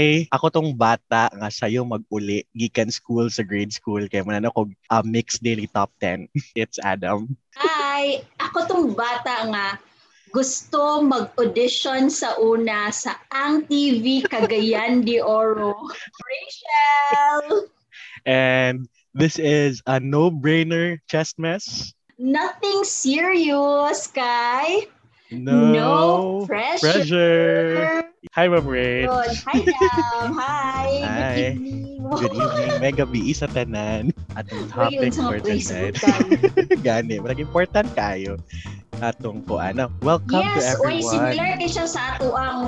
Hi, ako tong bata nga sayo mag-uli gikan school sa grade school kay man ako uh, mixed daily top 10. It's Adam. Hi, ako tong bata nga gusto mag-audition sa una sa Ang TV Cagayan de Oro. Rachel! And this is a no-brainer chest mess. Nothing serious, Kai. No, No pressure. pressure. Hi, Ma'am Rach. Good. Hi, Dam. Hi. Hi. Good evening. Good evening. Mega bi sa tanan. Atong Uy, topic for mga tonight. Gani, marag important kayo. Atong po ano. Welcome to Yes, oy, everyone. similar kay siya sa ato ang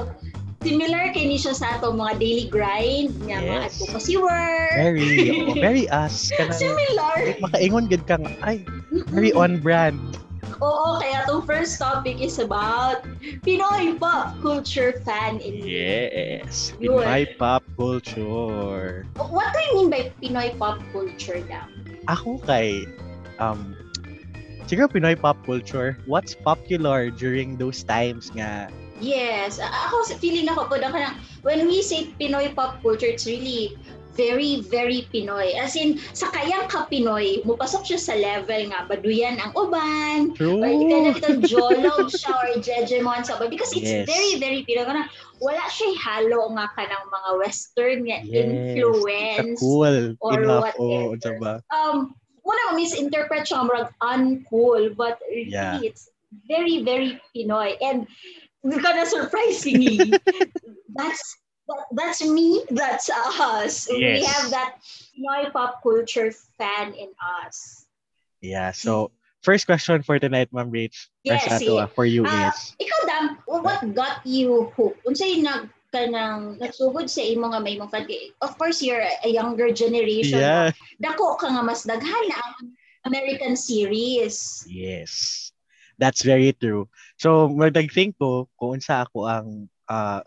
similar kay ni siya sa ato mga daily grind nga mga Yes. advocacy work. Very, oh, very us. Kanang, Similar. makaingon gud ka nga, ay, very on brand. Oo, kaya itong first topic is about Pinoy pop culture fan in Yes. Yun. Pinoy pop culture. What do you mean by Pinoy pop culture daw? Ako kay, um, siguro Pinoy pop culture, what's popular during those times nga Yes, ako feeling ako po kanang when we say Pinoy pop culture, it's really very, very Pinoy. As in, sa kayang ka Pinoy, mupasok siya sa level nga, baduyan ang uban, True. or kind of itong jolog siya, or jejemon sa. Because it's Yes. very, very Pinoy. Kanang, wala siya halo nga ka ng mga Western Yes. influence. Cool. or Enough. whatever. Oh, unsa ba? um muna misinterpret siya murag uncool but really Yeah. it's very very Pinoy and of surprisingly that's that, that's me that's us we Yes. have that Pinoy pop culture fan in us Yeah. So, first question for tonight, Ma'am Rach. Yes, sa ato, sige. ah, for you Ah, is, ikaw dam what got you hooked unsay nag kanang nagsugod sa imo nga may mga fan kay- of course you're a younger generation yeah. dako ka nga mas daghan na ang American series Yes. That's very true. So, mag-think ko kung unsa ako ang uh,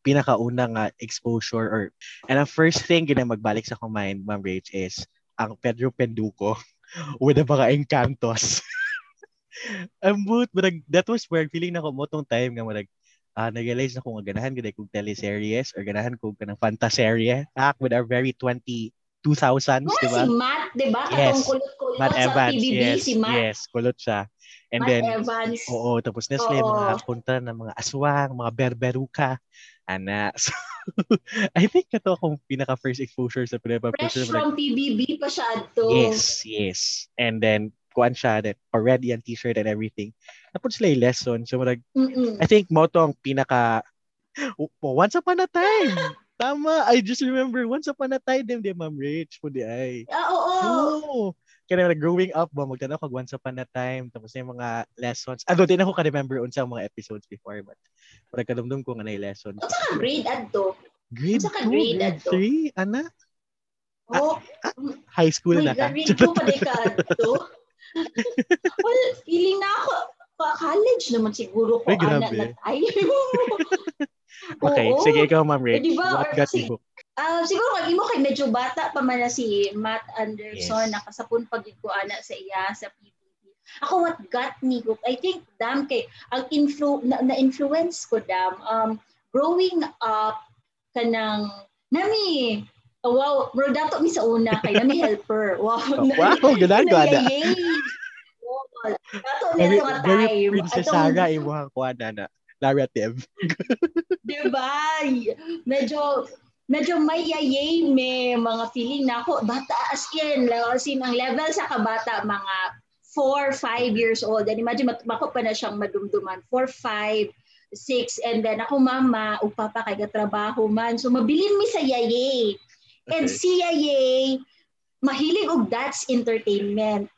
pinakauna nga exposure or and ang first thing gina magbalik sa akong mind, Ma'am Rach, is ang Pedro Penduko with the mga encantos. ang boot, but that was where feeling na ko mo tong time nga marag uh, nag-realize na ko nga ganahan ko kong teleseries or ganahan ko ka ng fantaserye back with our very 20 2000s, Mga di ba? si Matt, di ba? Yes. Kulot-kulot Matt Evans, PBB, yes, si Matt, yes, kulot siya. And Matt then, Evans. oo, tapos na yung Oo. mga punta ng mga aswang, mga berberuka, ana. So, I think ito akong pinaka first exposure sa Pinoy Pop Fresh from PBB pa siya to. Yes, yes. And then, kuan siya, that already ang t-shirt and everything. Tapos sila yung lesson. So, marag, Mm-mm. I think mo to ang pinaka, oh, once upon a time. Tama, I just remember, once upon a time, din, di, Ma'am Rich, po di ay. Ah, oo. Oo. Kaya na growing up ba, magtanong ko once upon a time, tapos yung mga lessons. Ano, din ako ka-remember unsa mga episodes before, but parang kadumdum ko nga na lessons. Unsa ka grade adto? Grade unsa ka 2, grade grade adto? 3, ana? Oh, High school na ka. Grade 2 pa di ka adto. well, feeling na ako, pa- college naman siguro ko Ay, ana na tayo. Okay, Oo. sige ikaw, Ma'am Eh, Rich. di ba, What got you Ah, siguro kag imo kay medyo bata pa man na si Matt Anderson Yes. nakasapon pagid ko ana sa iya sa PBB. Ako what got me hooked, I think dam kay ang influ na, influence ko dam um growing up kanang nami oh, wow, bro dato mi sa una kay nami helper. Wow. Oh, wow, ko, ana. Yay! Wow, Dato nga very time. Princess Atong- Sarah, imuhang kuha na na. Narrative. Diba? Medyo medyo may yayay may mga feeling na ako bata as in as in ang level sa kabata mga 4 5 years old. And imagine mat- mako pa na siyang madumduman. 4 5 6 and then ako mama o papa kay trabaho man. So mabilin mi sa yayay and Okay. si yayay mahilig og that's entertainment.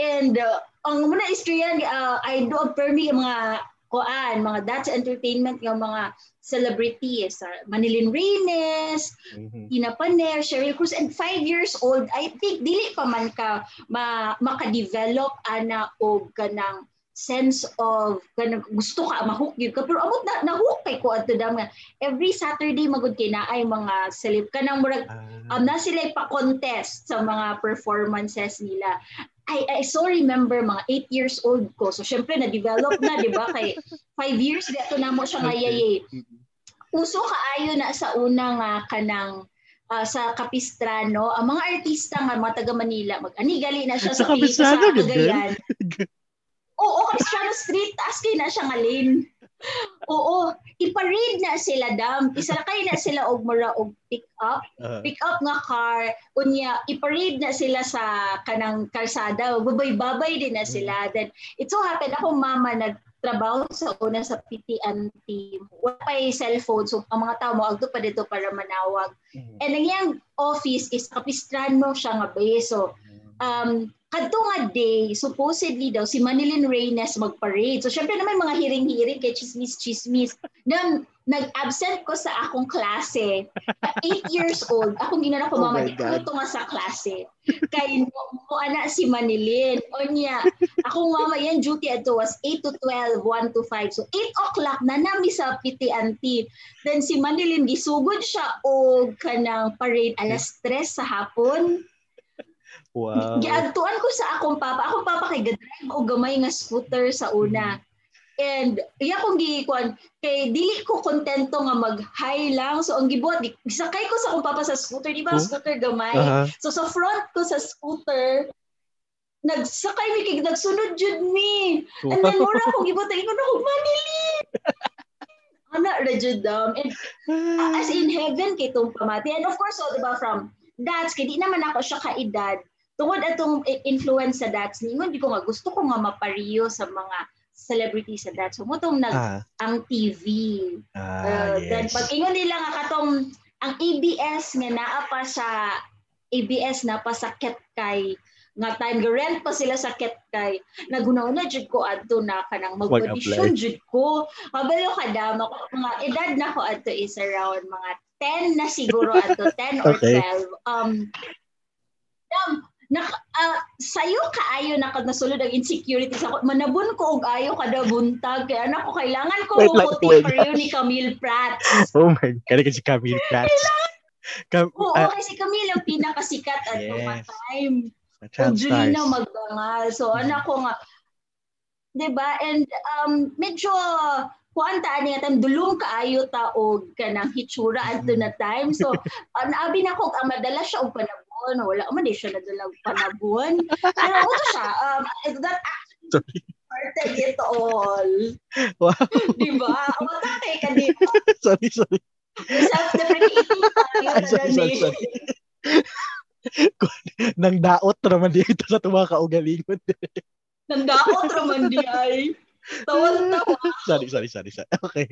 And uh, ang muna istorya uh, I do observe mi ang mga kuan mga that's entertainment yung mga celebrities uh, Manilin Reynes Mhm. Tina Paner, Cheryl Cruz, and five years old, I think, dili pa man ka ma, makadevelop ana o kanang sense of kanang gusto ka mahook yun ka pero amot na nahook kay ko adto dam nga every Saturday magud kay naay mga celeb kanang murag um, na sila pa-contest sa mga performances nila. I, I so remember mga 8 years old ko. So syempre na-develop na, di ba? Kay 5 years, dito na mo siya nga Okay. yayay. Mhm. uso kaayo na sa una nga kanang uh, sa Capistrano, ang mga artista nga mga taga Manila, mag-anigali na siya Sa sa, Capistrano, Capistrano, sa Cagayan. Oo, Capistrano Street, taas kay na siya nga lane. Oo, iparade na sila dam. Isakay na sila og mura og pick up. Uh, Pick up nga car. Unya, iparade na sila sa kanang kalsada. Babay-babay din na sila. Then, it so happened, ako mama nagtrabaho sa una sa PTN team. Wala pa yung cellphone. So, ang mga tao mo, agto pa dito para manawag. mm, And ang iyang office is kapistrano siya nga base. So, um, kadto nga day, supposedly daw, si Manilyn Reynes magparade. So, syempre naman mga hiring-hiring kay chismis-chismis. Na, nag-absent ko sa akong klase. At eight years old, akong ginana ko, Oh mama, ko nga sa klase. Kay mo, mo ana si Manilyn. O niya, akong mama, yan duty ato was 8 to 12, 1 to 5. So, 8 o'clock na nami sa PTNT. Then si Manilyn, gisugod siya o kanang parade alas 3 sa hapon. Wow. Giagtuan ko sa akong papa. Akong papa kay gadrive o gamay nga scooter sa una. And iya kong gikuan kay dili ko kontento nga mag-high lang. So ang gibuhat, sakay ko sa akong papa sa scooter, di ba? Oh. Scooter gamay. Aha. So sa front ko sa scooter, nagsakay mi kay nagsunod jud mi. And then mura ko gibuhat ingon ako Manili. Ana ra jud dam. And as in heaven kay tong pamati. And of course, so, di ba, from dads, kay di naman ako siya kaedad. Tungod atong influence sa dads, ningon di ko nga gusto ko nga mapariyo sa mga celebrity sa dads. So, mutong nag ah, ang TV. ah, Uh, Then yes. pag ingon nila nga katong ang ABS nga naa pa sa ABS na pa sa Ketkay nga time rent pa sila sa Ketkay naguna-una jud ko adto na kanang mag-audition Mag-apply. jud ko kabalo ka dam ako mga edad na ko adto is around mga 10 na siguro adto 10 or Okay. 12 um nak ah, sayo kaayo na kad nasulod ang insecurity sa manabon ko og ayo kada buntag kaya anak ko kailangan ko Wait muputi wait pareho ni Camille Pratt Oh my God, kasi Camille Prats. Cam, Oo, ah, kasi Camille ang pinakasikat at Yes. yes. time. Child Julina magdangal. So anak ko nga, 'di ba? And um medyo kuan ta ani nga dulong kaayo ta og kanang hitsura adto na time. So an abi na ko ang madala siya og panabon. Wala man di siya nadala og panabon. Pero mo siya um that Sorry. started it all. Wow. Di ba? Wala kay kanina. sorry, sorry. Self-deprecating tayo Ay, sorry, sorry, sorry. Nang daot naman dito sa tuwa kaugalingon. Nandakot raman di ay. Tawan-tawa. sorry, sorry, sorry, sorry. Okay.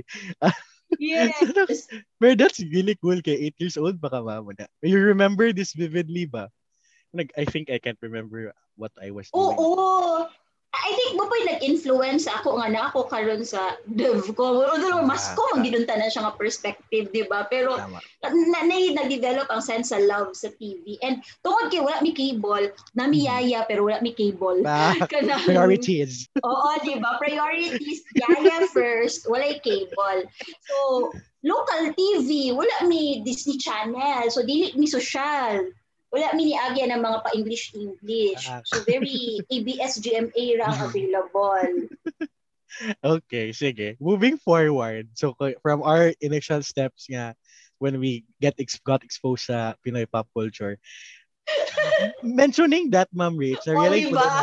Yes. But that's really cool kay 8 years old baka mama na. You remember this vividly ba? Like, I think I can't remember what I was doing. Oo. I think pa nag-influence ako nga na ako karon sa dev ko. Although mas ko Ah, man ginunta na siya nga perspective, di ba? Pero Tama. na, na, nag-develop ang sense sa love sa TV. And tungod kay wala mi cable, nami yaya pero wala mi cable. Ah, Kanang- priorities. Oo, di ba? Priorities, yaya first, walay cable. So, local TV, wala mi Disney Channel. So, dili mi social. Wala mi ni agya ng mga pa-English-English. Ah. So, very ABS-GMA ra ang available. Okay, sige. Moving forward, so ko- from our initial steps nga when we get ex- got exposed sa Pinoy pop culture, mentioning that, Ma'am Rich, Oh, na-realize ko diba? na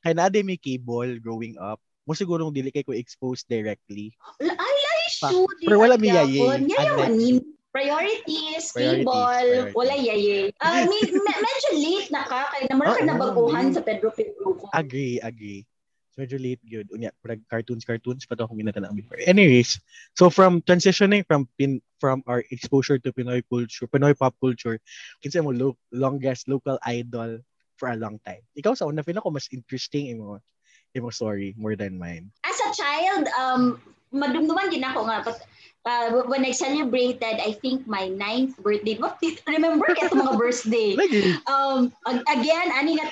kay na may cable growing up. Mo sigurong dili kay ko exposed directly. Ay, Pa- shoot. pero wala mi manin. Priorities, Priorities, cable, priorities. wala yaye. Ah, me, me- medyo late na ka, kaya naman ka Oo, nabaguhan sa Pedro Pedro. Agree, agree. So medyo late good. Unya, parang cartoons, cartoons pa to akong ginatalang before. Anyways, so from transitioning from pin from our exposure to Pinoy culture, Pinoy pop culture, kinsa mo lo- longest local idol for a long time. Ikaw sa una, feel ako mas interesting imo imo story more than mine. as a child, um, madumduman din ako nga. But, uh, when I celebrated, I think my ninth birthday. What, remember ka mga birthday? Um, ag- again, ani nga,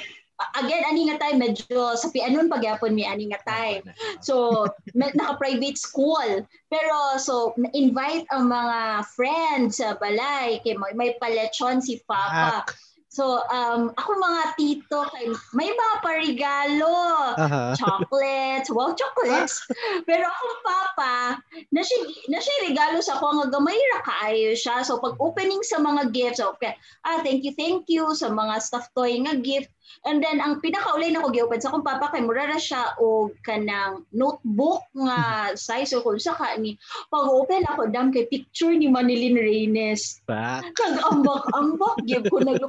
again, ani nga time, medyo sa pianon pagyapon mi ani nga time. So, naka-private school. Pero, so, invite ang mga friends sa balay. Kay may, may palechon si Papa. So, um, ako mga tito, kay, may mga parigalo, Aha. chocolates, wow, chocolates. Pero akong papa, na siya, na siya regalo sa ako, nga gamay ra kaayo siya. So, pag opening sa mga gifts, okay, ah, thank you, thank you sa mga stuffed toy nga gift. And then, ang pinakaulay na ko gi-open sa akong papa, kay mura ra siya o kanang notebook nga size o kung sa ka ni. Pag open ako, dam kay picture ni Manilyn Reynes. Back. Nag-ambak-ambak, give ko nag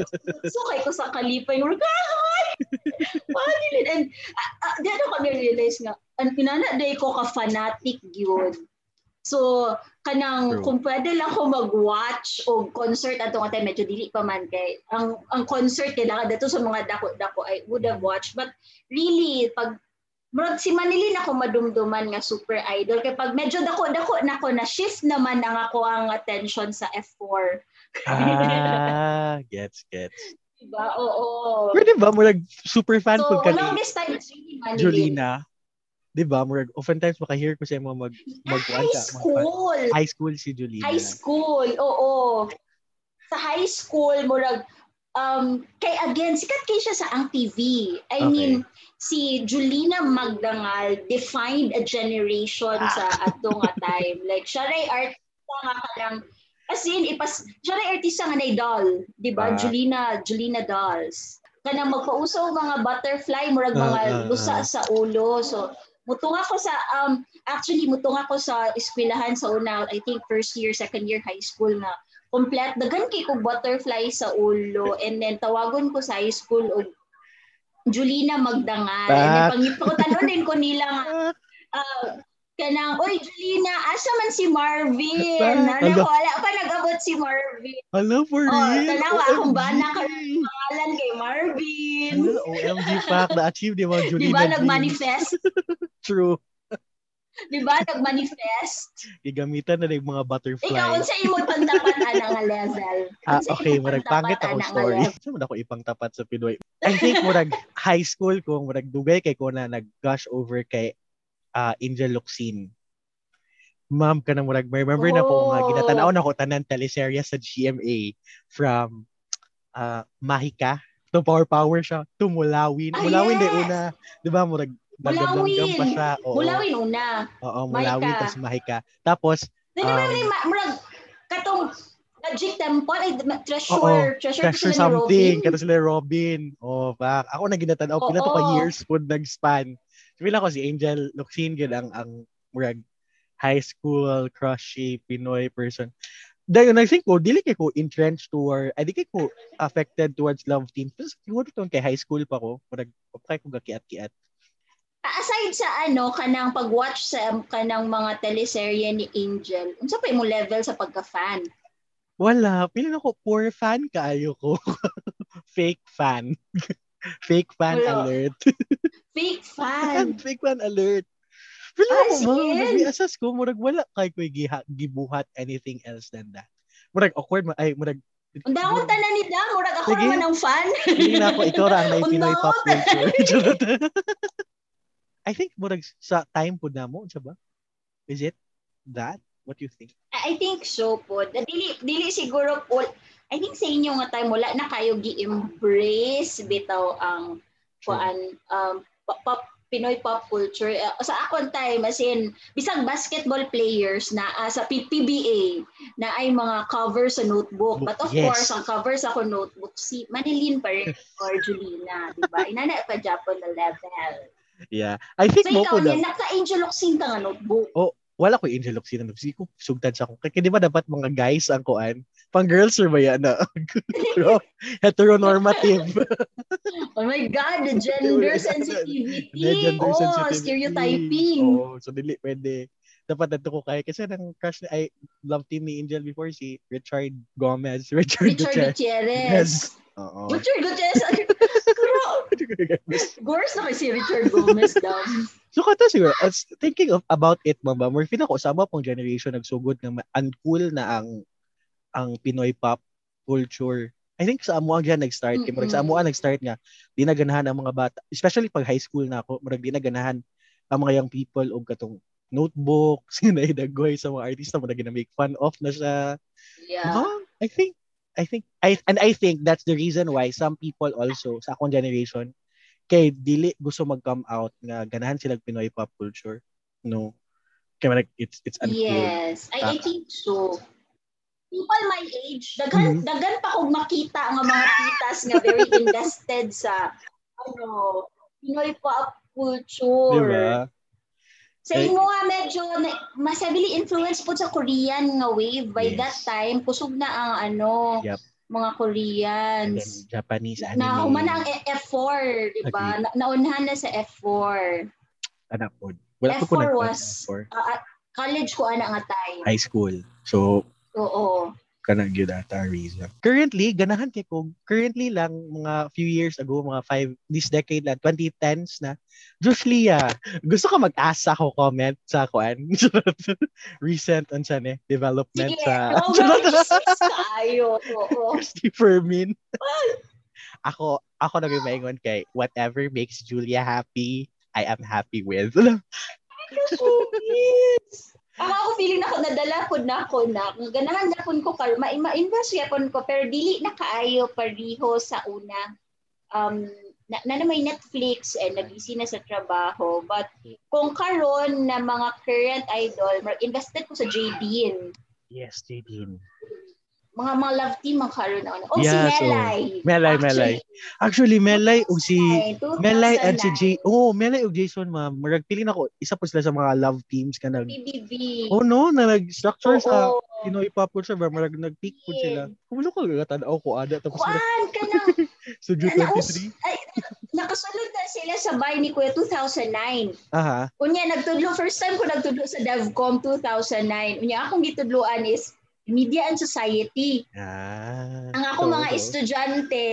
So kay ko sa kalipay, nga, ay! Manilyn! And uh, uh, di ano ko realize nga, ang pinana day ko ka-fanatic yun. So, kanang True. kung pwede lang ko mag-watch o concert ato nga medyo dili pa man kay ang ang concert kailangan dito sa mga dako-dako I would have watched but really pag Murag si Manilin ako madumduman nga super idol kay pag medyo dako-dako nako na shift naman ang ako ang attention sa F4. Ah, gets, gets. Diba? Oo. Pwede ba? Murag super fan So, ko ka longest time it's really Manilin. Jolina. Di ba? Murag, oftentimes makahear ko sa mga mag, mag High school. High school si Jolina. High school, oo. Sa high school, murag, um, kay again, sikat kay siya sa ang TV. I Okay. mean, si Julina Magdangal defined a generation Ah. sa ato nga time. Like, siya ray artista nga ka lang, as in, ipas, siya ray artista nga na doll. Di ba? Ah. Julina, Julina Dolls. Kanang magpausaw mga butterfly, murag mga Ah, ah, lusa ah. sa ulo. So, mutung ako sa um actually mutung ako sa eskwelahan sa una I think first year second year high school nga complete dagan kay ko butterfly sa ulo and then tawagon ko sa high school og Julina Magdangal and then Ah. pangipangutanon din ko nila nga ah, kanang oy Julina asa man si Marvin Ah, ano ala. wala pa nag-abot si Marvin Hello for oh real. tanawa akong ka OMG. pangalan kay Marvin Hello, OMG pack. Na-achieve di ba, di Jolina? ba nagmanifest True. di ba nagmanifest Gigamitan na ng mga butterfly. Ikaw, unsa imo pagtapat ana nga level? Ah, okay, murag pangit ako story. Saan mo na ako ipang tapat sa Pinoy? I think murag high school ko, murag dugay kay ko na nag-gush over kay ah, Angel Luxin. Ma'am ka na murag, may remember na ko nga Oh. ginatanaw na ko tanan teleserye sa GMA from ah, Mahika to Power Power siya to Mulawin. Ah, Mulawin yes! una. 'Di ba murag Mulawin! siya. Oo. Mulawin una. Oo, Mulawin Mahika. tas Mahika. Tapos ba Um, ni ma- murag katong Magic Temple ay ma- Oo, treasure, treasure, treasure something kada sila Robin oh pak ako na ginatanaw pila to ka years pud nag-span pila ko si Angel Luxin gid ang ang murag high school crushy Pinoy person Dayon I think ko dili kay ko entrenched toward I di kay ko affected towards love teams pero siguro tong kay high school pa ko murag kay ko gakiat-kiat Aside sa ano kanang pag-watch sa kanang mga teleserye ni Angel, unsa pa imong level sa pagka-fan? wala pila na ko poor fan kaayo ko fake fan fake fan Wala. alert Fake fan. fake fan alert. Pero Ah, ako, mga nag-assess ko, murag wala kay ko gibuhat anything else than that. Murag awkward, ma- ay, murag, Unda ko tanan ni Dam, murag ako Sige. naman ang fan. hindi na ako, ikaw ra ang naipinoy Undaot. pop culture. I think murag sa time po na mo, unsa ba? Is it that? What do you think? I think so po. Dili dili siguro po I think sa inyo nga time wala na kayo gi-embrace bitaw ang kuan um pop, pop Pinoy pop culture. Uh, sa akong time as in bisag basketball players na ah, sa PBA na ay mga cover sa notebook. But of Yes. course, ang cover sa akong notebook si Manilin pa rin or Julina, di ba? Inana pa Japan na level. Yeah. I think So mo po na, niya, naka-Angel Oxing ka nga notebook. wala ko Angel Oxy na si ko sugtad sa ako. Kaya di ba dapat mga guys ang kuan? Pang girls or ba yan na? Heteronormative. Oh my God, the gender sensitivity. Gender oh, sensitivity. stereotyping. Oo, so dili pwede. Dapat nato ko kaya kasi nang crush ay love team ni Angel before si Richard Gomez, Richard, Richard Gutierrez. Gutierrez. Oo. Richard Gutierrez. Gores na kay si Richard Gomez daw. so kato siguro, as thinking of about it mamba, more feel ako sama pong generation nagsugod ma- uncool na ang ang Pinoy pop culture. I think sa amo ang diyan nag-start. Kaya murag sa amo ang nag-start nga, di na ganahan ang mga bata. Especially pag high school na ako, murag di na ganahan ang mga young people og katong notebooks, sinaidagoy sa mga artista mo na gina-make fun of na siya. Yeah. Huh? I think I think I and I think that's the reason why some people also sa akong generation kay dili gusto mag-come out nga ganahan sila Pinoy pop culture. No. Kaya like it's it's uncool. Yes, I, I think so. People my age, daghan Mhm. daghan pa kog makita nga mga titas nga very invested sa ano, Pinoy pop culture. Diba? Sa Eh, imo nga medyo na- mas heavily influenced po sa Korean nga wave by Yes. that time kusog na ang ano Yep. mga Koreans. then Japanese anime. Na humana ang E- F4, di ba? Na, naunhan na sa F4. anak po. Wala po ko F4 nag was- F4. Ah, ah, college ko ana nga time. high school. So Oo. Kanang gyud ata reason. Currently ganahan kay ko currently lang mga few years ago mga five this decade lang 2010s na. Diyos Lia, gusto ka mag-asa ko comment sa kuan. Recent unsa ni development Sige, sa. Oo. Christy Fermin. ako ako na maingon kay whatever makes Julia happy, I am happy with. Yes. Ako ako feeling na ko nadala pod na ako na ganahan na pud ko kar ma ma-invest yapon ko pero dili na kaayo pariho sa una. Um na, na, na may Netflix and nabisi na sa trabaho but kung karon na mga current idol invested ko sa JD yes, Jadine. Mga mga love team ang karon na ano. Oh Yeah, si so, Melay. Melay, Melay. Actually, Melay ug si 2009, Melay and si 2009. Jay. Oh, Melay ug Jason, ma'am. Murag pili ako isa po sila sa mga love teams ka nag PBB. Oh no, na nag-structure sa. Pinoy pop culture ba marag nag-peak po sila. Kumulo ko gatanaw ko ada tapos Kuan ka na. Studio Naus, 23. ay, nakasunod na sila sa bahay ni Kuya 2009. Aha. Unya, nagtudlo, first time ko nagtudlo sa DevCom 2009. Unya, akong gitudloan is Media and Society. Ah. Ang ako so, mga so. estudyante,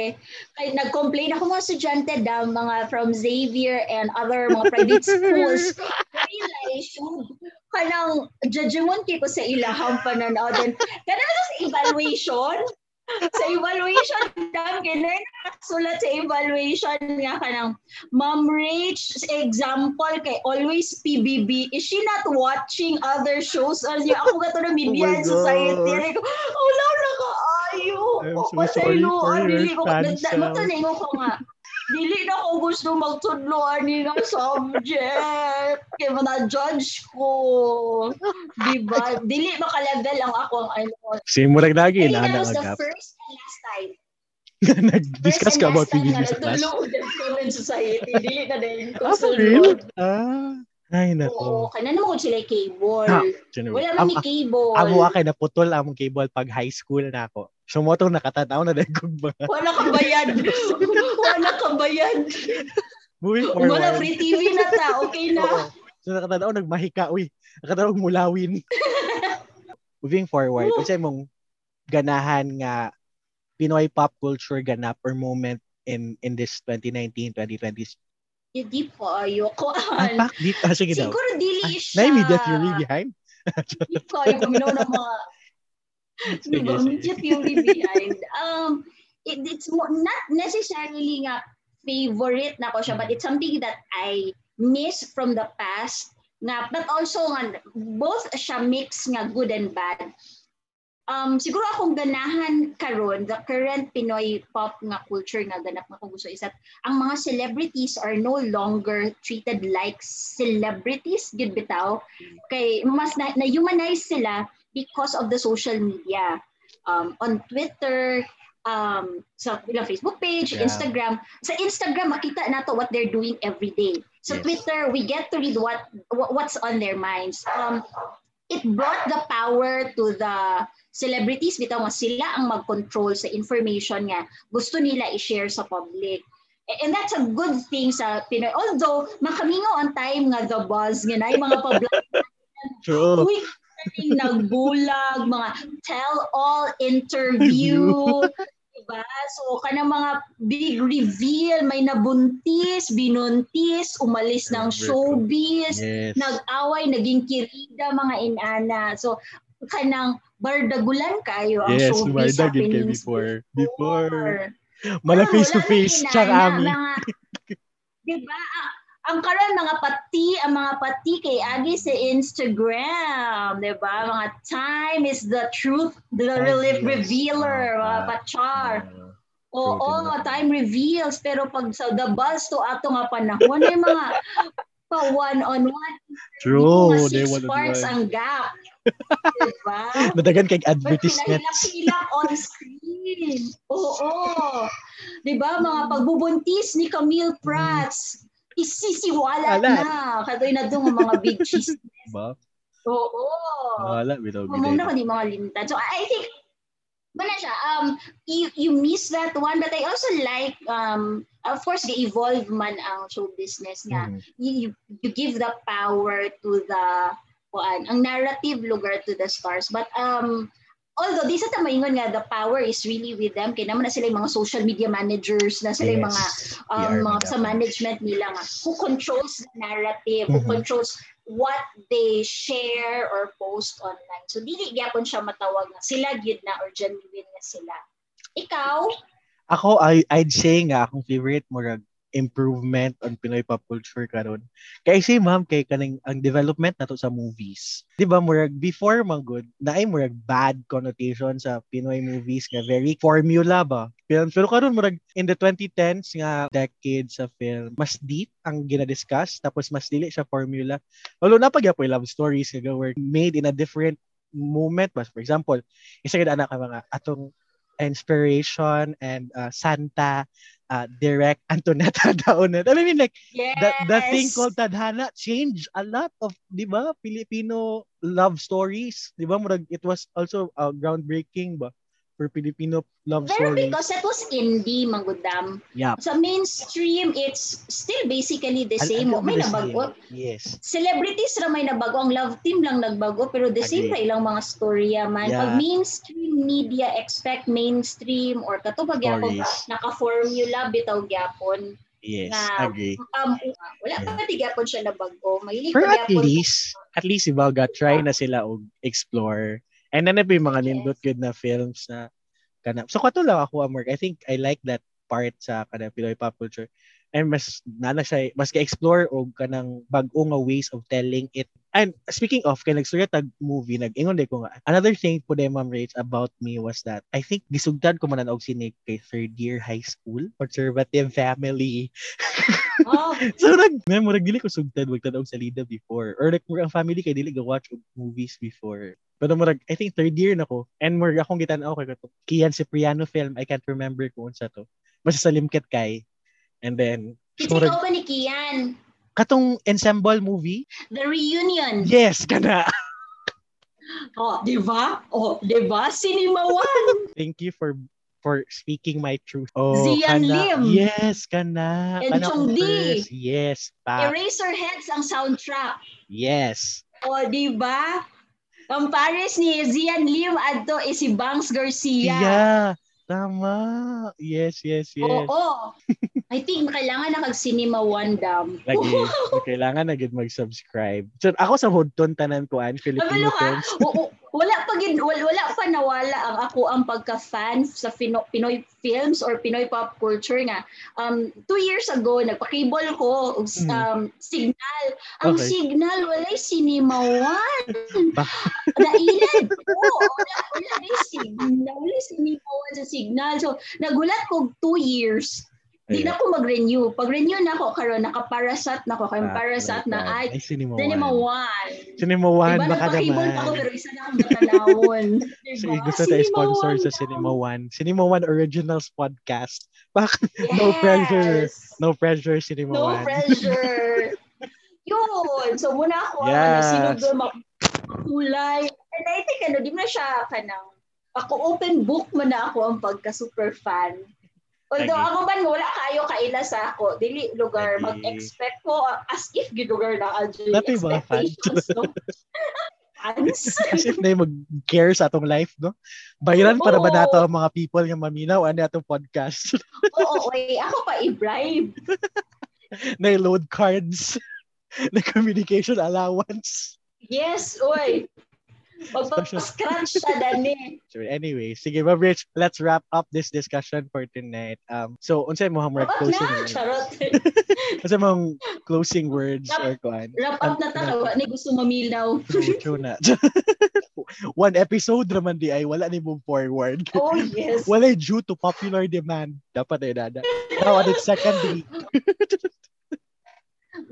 kay nag-complain ako mga estudyante daw, mga from Xavier and other mga private schools. Realize, kanang judgment ko sa ilahang pananaw. Then, kanang sa evaluation, sa evaluation dam kinay nakasulat sa evaluation nga kanang Ma'am Rach example kay always PBB is she not watching other shows as niya ako gato na media Oh and society God. Ari ko wala na kaayo I'm so sorry for ah, your ko cancel. magtanong ko nga dili na ko gusto magtudloan ni nga subject kay mga judge ko diba dili makalevel ang ako ang ano Si murag lagi Kaya na that na was the first and last time. Nag-discuss ka about PBB na sa class. nagtulong ng Common Society. Dili na din ko Ah, sulod. Ah. Ay, Oo, nako. kaya naman ko sila cable. Ha, General. Wala man ni cable. Amo akay naputol among cable pag high school na ako. So mo to nakatanaw na dahil kong mga Wala ka bayad. Wala ka bayad. moving forward. Wala free TV na ta. Okay Oo. na. So nakatanaw nagmahika uy. Nakatanaw mulawin. moving forward, Oo. kasi mong ganahan nga Pinoy pop culture ganap or moment in in this 2019 2020 Hindi po ayoko. Unpack deep. Ah, sige daw. Siguro dili Ah, siya. na media theory behind. Hindi ko ayaw kuminaw ng mga Sige, Diba? Media theory behind. Um, it, it's not necessarily nga favorite na ko siya, but it's something that I miss from the past. Nga, but also nga, both siya mix nga good and bad. Um, siguro akong ganahan karon the current Pinoy pop nga culture nga ganap nga kung gusto isat ang mga celebrities are no longer treated like celebrities gid bitaw kay mas na, na-humanize sila because of the social media. Um, on Twitter, um, sa ilang Facebook page, Yeah. Instagram. Sa Instagram, makita nato what they're doing every day. Sa Yes. Twitter, we get to read what wha- what's on their minds. Um, it brought the power to the celebrities bitaw nga sila ang mag-control sa information nga gusto nila i-share sa public. And that's a good thing sa Pinoy. Although, makamingaw ang time nga the buzz nga na yung mga pa True. Uy, nagbulag, mga tell-all interview. diba? So, kanang mga big reveal, may nabuntis, binuntis, umalis ng showbiz, Yes. nag-away, naging kirida, mga inana. So, kanang bardagulan kayo ang Yes, showbiz kay happenings before. Before. Mala Ah, face to wala face, na tsaka inana, ami. Diba? Ah, ang karon mga pati, ang mga pati kay Agi sa Instagram, 'di ba? Mga time is the truth, the relief revealer, mga Ah, pachar. Uh, Oo, True, nga, time reveals. Pero pag sa the buzz to ato nga panahon, ay mga pa one-on-one. true. mga They six wanna parts ang gap. Diba? Nadagan kay But advertisements. pinahilak-hilak on screen. Oo. Diba? Mga pagbubuntis ni Camille Prats. Isisiwala Wala. na. Kadoy na doon ang mga big cheese. Ba? Oo. Wala, bitaw Mamam na gid. ko di mga limitan. So I think Bana siya, um, you, you miss that one, but I also like, um, of course, the evolve man ang show business nga. Mhm. You, you, you give the power to the, kuan, ang narrative lugar to the stars. But um, although di sa tamaingon nga, the power is really with them. Kaya naman na sila yung mga social media managers, na sila yung mga um, mga sa management nila nga, who controls the narrative, who Mhm. controls what they share or post online. So dili gyapon siya matawag nga sila gyud na or genuine nga sila. Ikaw, Ako, I, I'd say nga, akong favorite mo rag improvement on Pinoy pop culture karon. Kay say ma'am kay kaning ang development nato sa movies. 'Di ba murag before man good, naay murag bad connotation sa Pinoy movies nga very formula ba. Pero, pero karon murag in the 2010s nga decade sa film, mas deep ang gina-discuss tapos mas dili siya formula. Although napagyapoy love stories nga were made in a different moment but for example isa gid anak ka mga atong inspiration and uh, Santa uh, direct Antonetta Daonet. I mean like yes. the, the thing called Tadhana changed a lot of, di ba, Filipino love stories. Di ba, murag, it was also uh, groundbreaking ba for Filipino love Pero stories. because it was indie, Mangudam. Yeah. Sa mainstream, it's still basically the Al- same. al- May nabago. same. Yes. Celebrities ra may nabago. Ang love team lang nagbago. Pero the same Agree. pa ilang mga storya man. Yeah. Pag mainstream media, expect mainstream or katubag yapon, Stories. naka-formula bitaw gyapon. Yes. Na- Agree. Um, wala pa ti gyapon siya nabago. Mahilig Pero pa at least, at least ibaga, try na sila og explore. And then may mga Yes. nindot good na films na kana. So kato lang ako Amor. I think I like that part sa kana Pinoy pop culture. And mas nana siya mas ka-explore og kanang bag-o nga ways of telling it. And speaking of kay nagstorya tag movie nag-ingon ko nga. Another thing po day Ma'am Rach about me was that I think gisugdan ko man og sine kay third year high school conservative family. Oh, So nag may murag dili ko sugtan magtanaw sa Lida before or like ang family kay dili ga watch og movies before. Pero murag I think third year na ko and murag akong gitan-aw kay kato. Kian Cipriano film I can't remember kung unsa to. Basta sa Limket kay. And then Kitsi murag, ba ni Kian? katong ensemble movie? The Reunion. Yes, kana. Oh, di ba? Oh, di ba? Cinema One. Thank you for for speaking my truth. Oh, Zian kana. Lim. Yes, kana. And kana ko Di. first. Yes, pa. Eraserheads ang soundtrack. Yes. O, di ba? Ang pares ni Zian Lim adto is si Banks Garcia. Yeah. Tama. Yes, yes, yes. Oo. I think kailangan na kag-cinema one dam. Lagi, kailangan na gid mag-subscribe. So, ako sa Hodton tanan ko an Filipino ha? films. Oo, wala pa gid wala, wala pa nawala ang ako ang pagka-fan sa Pino, Pinoy films or Pinoy pop culture nga. Um two years ago nagpa-cable ko Mm. um signal. Ang Okay. signal walay cinema one. Nailan ko. Wala, wala signal. Wala cinema one sa signal. So nagulat ko two years. Di na ako mag-renew. Pag-renew na ako karon naka-parasat na ako. Kaya Ah, parasat na ay Ay, Cinema Cinema One. One. Cinema One, Diba, baka naman. pa ako pero isa na akong natanawon. diba? Gusto tayo sponsor sa Cinema One. Cinema One Originals Podcast. Baka, no pressure. Yes. no pressure, Cinema No One. pressure. Yun. So, muna ako, Yes. yes. sinog doon, makulay. And I think, ano, di mo na siya kanang, ako open book mo na ako ang pagka-super fan. Although Lagi. ako man, wala kayo kaila sa ako. Dili lugar, Lagi. mag-expect ko as if gilugar na fans. Expectations, no? Fans? As if na yung mag-care sa atong life, no? Bayaran para ba nato ang mga people nga maminaw ano atong podcast? Oo, oy, ako pa i-bribe. na load cards na communication allowance. Yes, oy. Magpa-scratch sa dani. Sure. Anyway, sige, Ma'am Rich, let's wrap up this discussion for tonight. Um, so, unsay mo hamrag Wrap closing na, words? charot. Unsay mong closing words Wrap- or kuan? Wrap up na ta, wa ni gusto mamilaw. True, true na. One episode naman di ay wala ni mong forward. Oh, yes. Wala due to popular demand. Dapat ay dada. Now on its second week.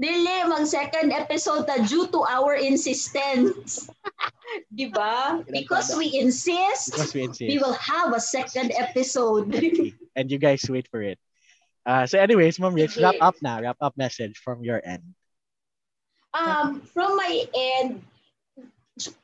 Dili, mag second episode ta due to our insistence. Di ba? Because we insist, Because we insist. we will have a second episode. and you guys wait for it. Uh, so anyways, Ma'am Rich, Sige. wrap up na. Wrap up message from your end. um, from my end,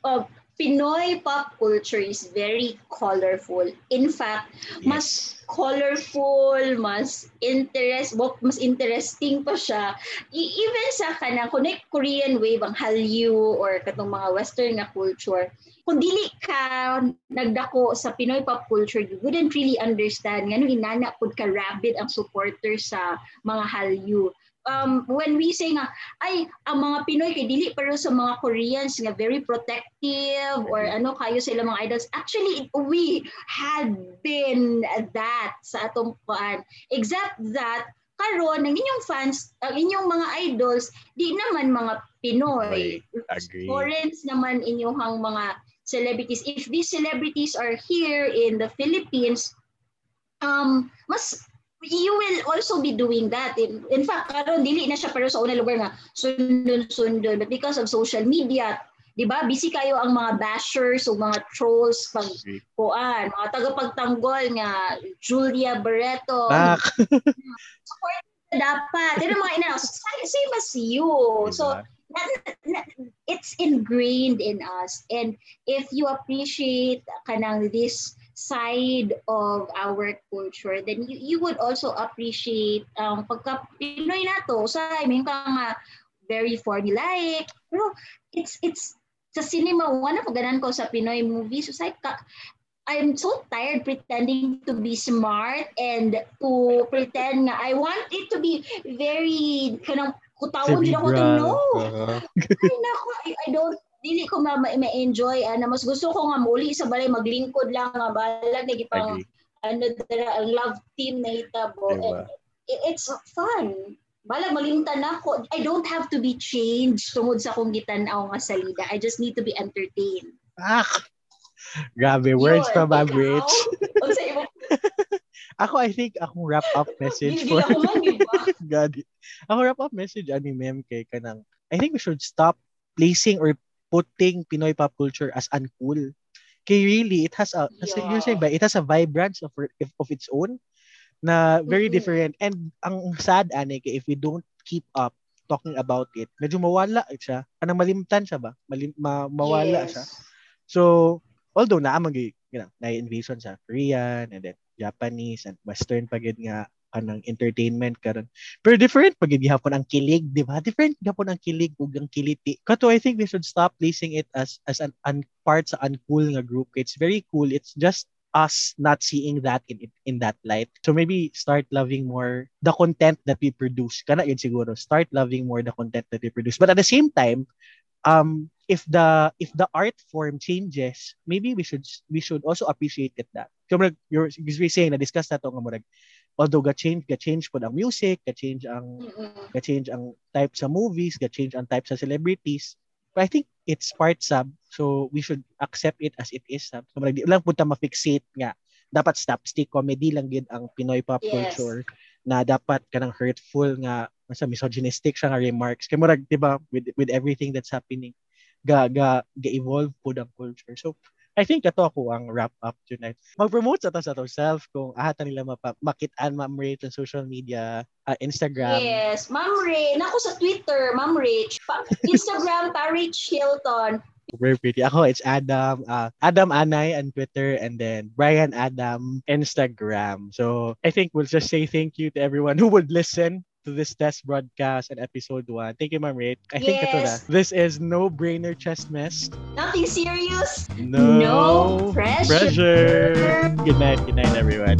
uh, Pinoy pop culture is very colorful. In fact, mas colorful, mas interest, mas interesting pa siya. E- even sa kanang connect Korean wave ang Hallyu or katong mga western nga culture. Kung dili ka nagdako sa Pinoy pop culture, you wouldn't really understand ngano inana pud ka rabid ang supporter sa mga Hallyu. Um, when we say nga, ay, ang mga Pinoy kay dili pero sa mga Koreans nga very protective or ano kayo sa ilang mga idols. Actually, we had been that sa atong kuan. Except that karon ang inyong fans, ang inyong mga idols, di naman mga Pinoy. Agree. Foreigners naman inyong mga celebrities. If these celebrities are here in the Philippines, um, mas you will also be doing that. In, in fact, karon dili na siya pero sa unang lugar nga sundon-sundon. But because of social media, di ba, busy kayo ang mga bashers o mga trolls pag kuan, mga tagapagtanggol nga Julia Barreto. Back. Dapat. Pero mga ina, same as you. So, Diba? na- it's ingrained in us and if you appreciate kanang this side of our culture then you, you would also appreciate ang pagka Pinoy nato sa I mean ka nga very formulaic pero it's it's sa cinema one of ganan ko sa Pinoy movies. So like ka, I'm so tired pretending to be smart and to pretend nga I want it to be very kanang kutawon din ako to. No. Uh-huh. ay nako, I, I don't dili ko ma- ma- ma-enjoy ana mas gusto ko nga muli sa balay maglingkod lang nga balag na gipang ano dala ang love team na hitabo Diba? and it- it's fun balag malimtan ako I don't have to be changed tungod sa kung gitanaw nga salida I just need to be entertained Ah! Grabe, words? Rich. unsa imo Ako, I think, akong wrap-up message for... ako man di ba God. Ako wrap-up message, ani mem kay kanang, I think we should stop placing or putting Pinoy pop culture as uncool. Kay really, it has a, Yeah. saying ba, it has a vibrance of, of its own na very Mhm. different. And ang sad, ani, kay if we don't keep up talking about it, medyo mawala siya. Anong malimtan siya ba? Malim, ma, mawala Yes. siya. So, although na invasion sa Korean and then Japanese and Western pagid nga kanang entertainment karon. Pero different pagid gihapon ang kilig, di ba? Different gihapon ang kilig ug ang kiliti. Kato I think we should stop placing it as as an un, part sa uncool nga group. It's very cool. It's just us not seeing that in in, that light. So maybe start loving more the content that we produce. Kana yun siguro. Start loving more the content that we produce. But at the same time, um if the if the art form changes maybe we should we should also appreciate it that murag, you're you're saying na discuss na to nga murag although ga change ga change po ang music ga change ang Mm-mm. ga change ang type sa movies ga change ang type sa celebrities. But I think it's part sub so we should accept it as it is sub. So di lang punta ma-fixate nga. Dapat slapstick comedy lang gid ang Pinoy pop Yes. culture na dapat kanang hurtful nga sa misogynistic siya nga remarks. Kay murag di ba with with everything that's happening ga ga ga evolve po ang culture. So I think ato ako ang wrap up tonight. Mag-promote sa to sa to self kung ahata nila mapa, makitaan Ma'am Rach sa social media, uh, Instagram. Yes, Ma'am Ray. Nako sa Twitter, Ma'am Rich. Instagram, pa Rich Hilton. Very pretty. Ako, it's Adam. Uh, Adam Anay on Twitter and then Brian Adam Instagram. So I think we'll just say thank you to everyone who would listen to this test broadcast and episode one. Thank you, Ma'am Rach. I think ito na. Yes. This is No Brainer Chest Mess. Nothing serious. No, No pressure. pressure. Good night. Good night, everyone.